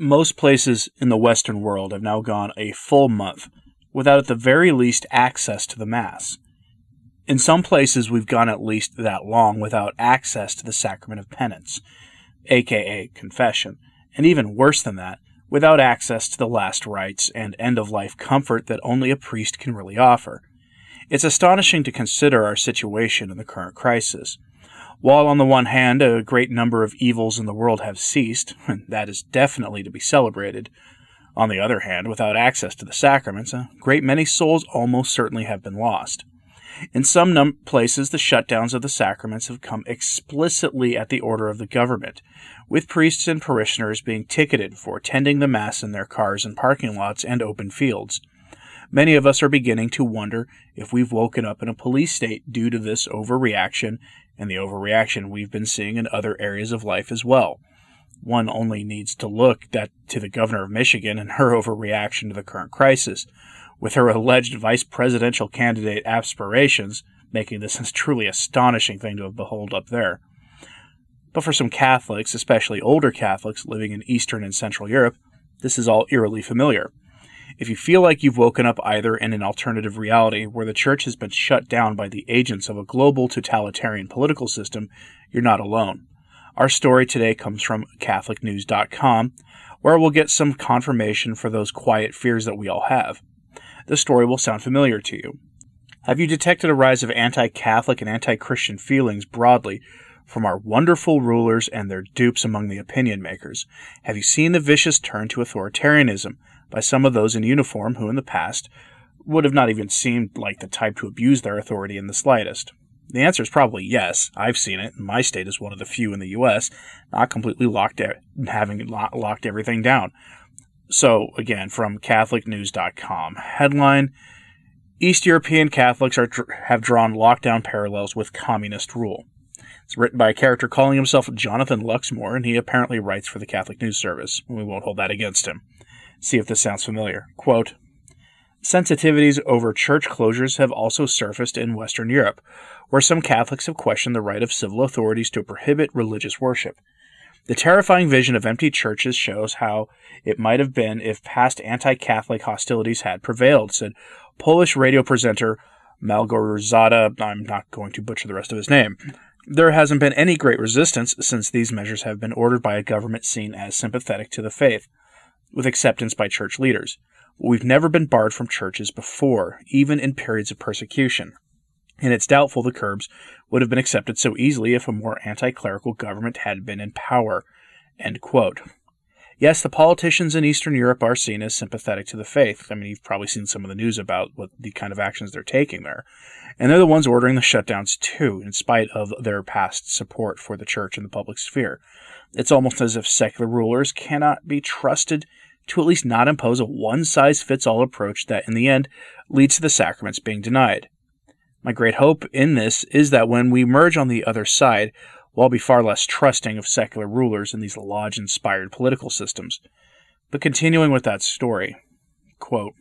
Most places in the Western world have now gone a full month without, at the very least, access to the Mass. In some places, we've gone at least that long without access to the sacrament of penance, aka confession, and even worse than that, without access to the last rites and end of life comfort that only a priest can really offer. It's astonishing to consider our situation in the current crisis. While on the one hand, a great number of evils in the world have ceased, and that is definitely to be celebrated, on the other hand, without access to the sacraments, a great many souls almost certainly have been lost. In some num- places, the shutdowns of the sacraments have come explicitly at the order of the government, with priests and parishioners being ticketed for attending the Mass in their cars in parking lots and open fields. Many of us are beginning to wonder if we've woken up in a police state due to this overreaction and the overreaction we've been seeing in other areas of life as well. One only needs to look that to the governor of Michigan and her overreaction to the current crisis with her alleged vice presidential candidate aspirations, making this a truly astonishing thing to behold up there. But for some Catholics, especially older Catholics living in Eastern and Central Europe, this is all eerily familiar. If you feel like you've woken up either in an alternative reality where the church has been shut down by the agents of a global totalitarian political system, you're not alone. Our story today comes from CatholicNews.com, where we'll get some confirmation for those quiet fears that we all have the story will sound familiar to you. Have you detected a rise of anti Catholic and anti Christian feelings broadly from our wonderful rulers and their dupes among the opinion makers? Have you seen the vicious turn to authoritarianism by some of those in uniform who in the past would have not even seemed like the type to abuse their authority in the slightest? The answer is probably yes. I've seen it. My state is one of the few in the U.S. not completely locked, having locked everything down. So, again, from CatholicNews.com. Headline East European Catholics are, have drawn lockdown parallels with communist rule. It's written by a character calling himself Jonathan Luxmoore, and he apparently writes for the Catholic News Service. We won't hold that against him. See if this sounds familiar. Quote Sensitivities over church closures have also surfaced in Western Europe, where some Catholics have questioned the right of civil authorities to prohibit religious worship. The terrifying vision of empty churches shows how it might have been if past anti Catholic hostilities had prevailed, said Polish radio presenter Malgorzata. I'm not going to butcher the rest of his name. There hasn't been any great resistance since these measures have been ordered by a government seen as sympathetic to the faith, with acceptance by church leaders. We've never been barred from churches before, even in periods of persecution and it's doubtful the curbs would have been accepted so easily if a more anti clerical government had been in power. Yes, the politicians in Eastern Europe are seen as sympathetic to the faith. I mean, you've probably seen some of the news about what the kind of actions they're taking there. And they're the ones ordering the shutdowns too, in spite of their past support for the church and the public sphere. It's almost as if secular rulers cannot be trusted to at least not impose a one size fits all approach that, in the end, leads to the sacraments being denied. My great hope in this is that when we emerge on the other side, we'll be far less trusting of secular rulers in these lodge inspired political systems. But continuing with that story, quote,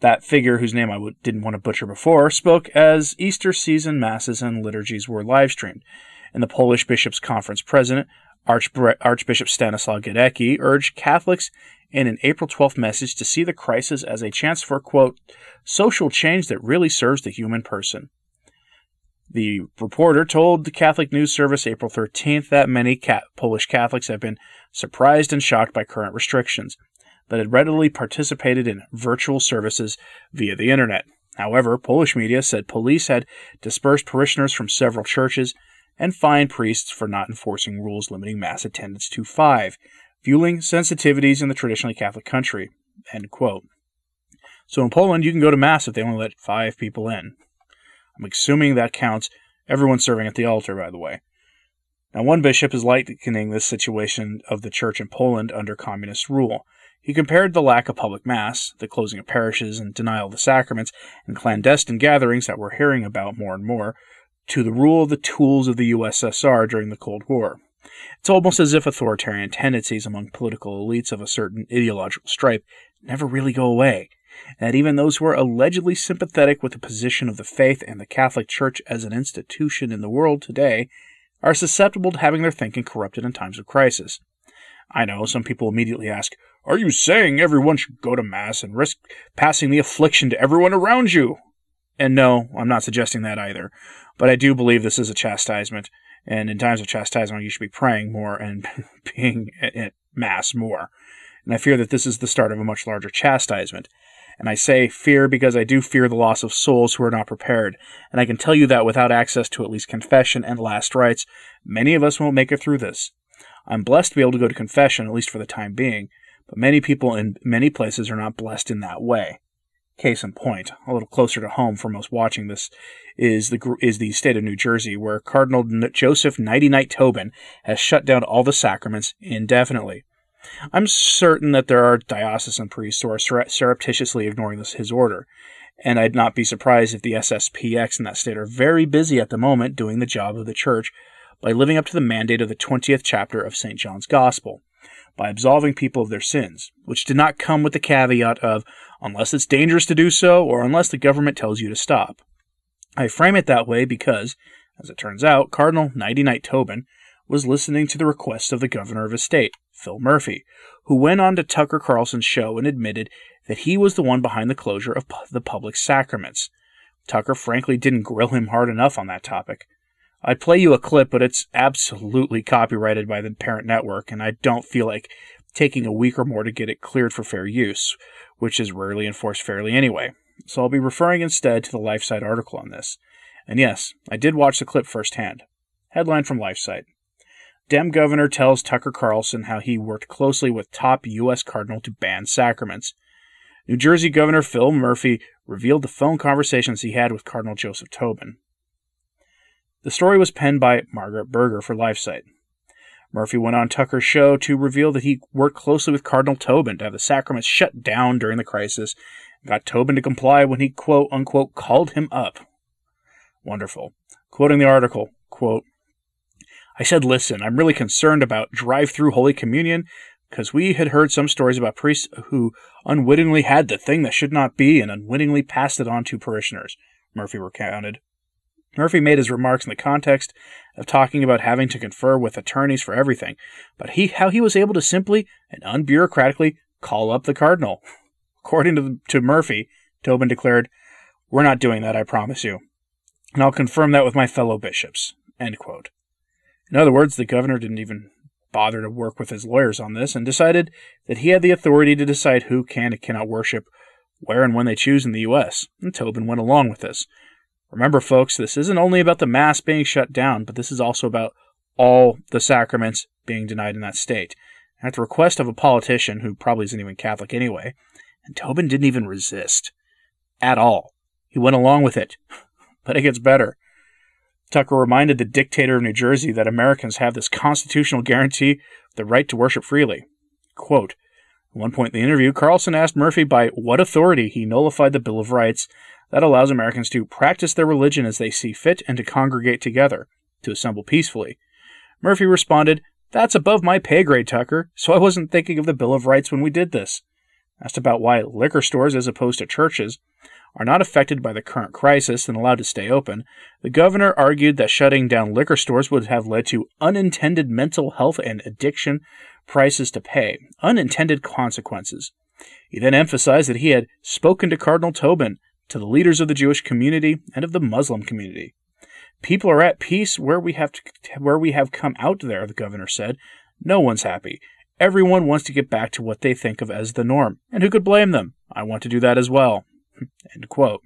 that figure, whose name I didn't want to butcher before, spoke as Easter season masses and liturgies were live streamed, and the Polish Bishops' Conference president, Archbishop Stanislaw Gadecki, urged Catholics in an April 12th message to see the crisis as a chance for, quote, social change that really serves the human person. The reporter told the Catholic News Service April 13th that many Polish Catholics have been surprised and shocked by current restrictions, but had readily participated in virtual services via the internet. However, Polish media said police had dispersed parishioners from several churches and fine priests for not enforcing rules limiting mass attendance to five, fueling sensitivities in the traditionally Catholic country. End quote. So in Poland, you can go to Mass if they only let five people in. I'm assuming that counts everyone serving at the altar, by the way. Now, one bishop is likening this situation of the church in Poland under communist rule. He compared the lack of public mass, the closing of parishes, and denial of the sacraments, and clandestine gatherings that we're hearing about more and more, to the rule of the tools of the USSR during the Cold War. It's almost as if authoritarian tendencies among political elites of a certain ideological stripe never really go away, and that even those who are allegedly sympathetic with the position of the faith and the Catholic Church as an institution in the world today are susceptible to having their thinking corrupted in times of crisis. I know some people immediately ask, Are you saying everyone should go to Mass and risk passing the affliction to everyone around you? And no, I'm not suggesting that either. But I do believe this is a chastisement. And in times of chastisement, you should be praying more and being at Mass more. And I fear that this is the start of a much larger chastisement. And I say fear because I do fear the loss of souls who are not prepared. And I can tell you that without access to at least confession and last rites, many of us won't make it through this. I'm blessed to be able to go to confession, at least for the time being, but many people in many places are not blessed in that way. Case in point, a little closer to home for most watching this, is the is the state of New Jersey, where Cardinal Joseph Nighty Night Tobin has shut down all the sacraments indefinitely. I'm certain that there are diocesan priests who are surreptitiously ignoring this, his order, and I'd not be surprised if the SSPX in that state are very busy at the moment doing the job of the Church by living up to the mandate of the 20th chapter of St. John's Gospel, by absolving people of their sins, which did not come with the caveat of unless it's dangerous to do so or unless the government tells you to stop. I frame it that way because, as it turns out, Cardinal Nighty Night Tobin was listening to the request of the governor of his state, Phil Murphy, who went on to Tucker Carlson's show and admitted that he was the one behind the closure of the public sacraments. Tucker frankly didn't grill him hard enough on that topic. I'd play you a clip, but it's absolutely copyrighted by the parent network, and I don't feel like taking a week or more to get it cleared for fair use, which is rarely enforced fairly anyway. So I'll be referring instead to the LifeSite article on this. And yes, I did watch the clip firsthand. Headline from LifeSite Dem governor tells Tucker Carlson how he worked closely with top U.S. cardinal to ban sacraments. New Jersey Governor Phil Murphy revealed the phone conversations he had with Cardinal Joseph Tobin. The story was penned by Margaret Berger for LifeSite. Murphy went on Tucker's show to reveal that he worked closely with Cardinal Tobin to have the sacraments shut down during the crisis, and got Tobin to comply when he quote unquote called him up. Wonderful. Quoting the article, quote, I said, listen, I'm really concerned about drive through Holy Communion because we had heard some stories about priests who unwittingly had the thing that should not be and unwittingly passed it on to parishioners, Murphy recounted. Murphy made his remarks in the context of talking about having to confer with attorneys for everything, but he, how he was able to simply and unbureaucratically call up the cardinal. According to, to Murphy, Tobin declared, We're not doing that, I promise you. And I'll confirm that with my fellow bishops. In other words, the governor didn't even bother to work with his lawyers on this and decided that he had the authority to decide who can and cannot worship where and when they choose in the U.S., and Tobin went along with this. Remember, folks, this isn't only about the Mass being shut down, but this is also about all the sacraments being denied in that state. At the request of a politician who probably isn't even Catholic anyway, and Tobin didn't even resist. At all. He went along with it. but it gets better. Tucker reminded the dictator of New Jersey that Americans have this constitutional guarantee the right to worship freely. Quote, at one point in the interview, Carlson asked Murphy by what authority he nullified the Bill of Rights that allows Americans to practice their religion as they see fit and to congregate together, to assemble peacefully. Murphy responded, That's above my pay grade, Tucker, so I wasn't thinking of the Bill of Rights when we did this. Asked about why liquor stores, as opposed to churches, are not affected by the current crisis and allowed to stay open, the governor argued that shutting down liquor stores would have led to unintended mental health and addiction prices to pay, unintended consequences. He then emphasized that he had spoken to Cardinal Tobin to the leaders of the Jewish community and of the Muslim community. People are at peace where we have to, where we have come out there, the governor said. No one's happy. Everyone wants to get back to what they think of as the norm, and who could blame them? I want to do that as well. End quote.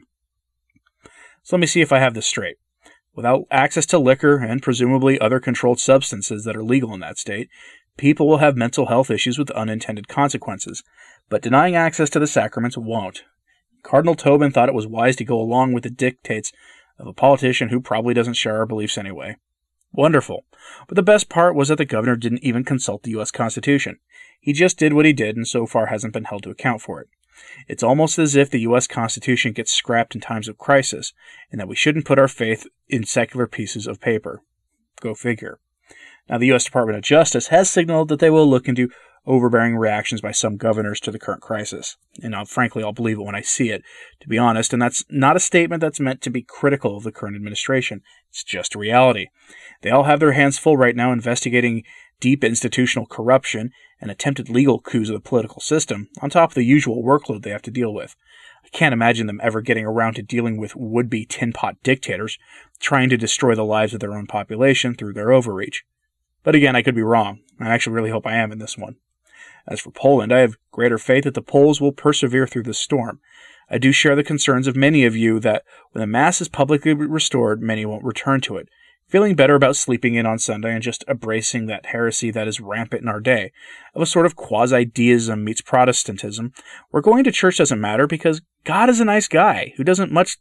So let me see if I have this straight. Without access to liquor and presumably other controlled substances that are legal in that state, people will have mental health issues with unintended consequences, but denying access to the sacraments won't. Cardinal Tobin thought it was wise to go along with the dictates of a politician who probably doesn't share our beliefs anyway. Wonderful. But the best part was that the governor didn't even consult the U.S. Constitution. He just did what he did and so far hasn't been held to account for it. It's almost as if the U.S. Constitution gets scrapped in times of crisis, and that we shouldn't put our faith in secular pieces of paper. Go figure. Now, the U.S. Department of Justice has signaled that they will look into overbearing reactions by some governors to the current crisis. And I'll, frankly, I'll believe it when I see it, to be honest. And that's not a statement that's meant to be critical of the current administration. It's just a reality. They all have their hands full right now investigating deep institutional corruption, and attempted legal coups of the political system, on top of the usual workload they have to deal with. I can't imagine them ever getting around to dealing with would be tin pot dictators trying to destroy the lives of their own population through their overreach. But again, I could be wrong. I actually really hope I am in this one. As for Poland, I have greater faith that the Poles will persevere through this storm. I do share the concerns of many of you that when the Mass is publicly restored, many won't return to it. Feeling better about sleeping in on Sunday and just embracing that heresy that is rampant in our day, of a sort of quasi deism meets Protestantism, where going to church doesn't matter because God is a nice guy who doesn't much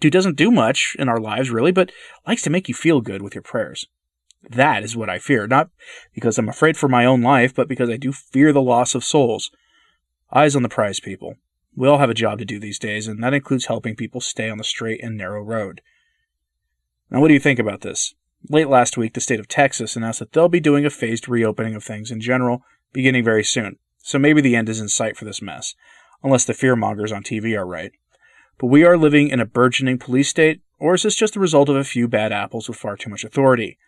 who doesn't do much in our lives really, but likes to make you feel good with your prayers. That is what I fear, not because I'm afraid for my own life, but because I do fear the loss of souls. Eyes on the prize, people. We all have a job to do these days, and that includes helping people stay on the straight and narrow road. Now, what do you think about this? Late last week, the state of Texas announced that they'll be doing a phased reopening of things in general, beginning very soon. So maybe the end is in sight for this mess, unless the fearmongers on TV are right. But we are living in a burgeoning police state, or is this just the result of a few bad apples with far too much authority?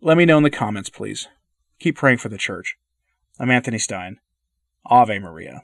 Let me know in the comments, please. Keep praying for the church. I'm Anthony Stine. Ave Maria.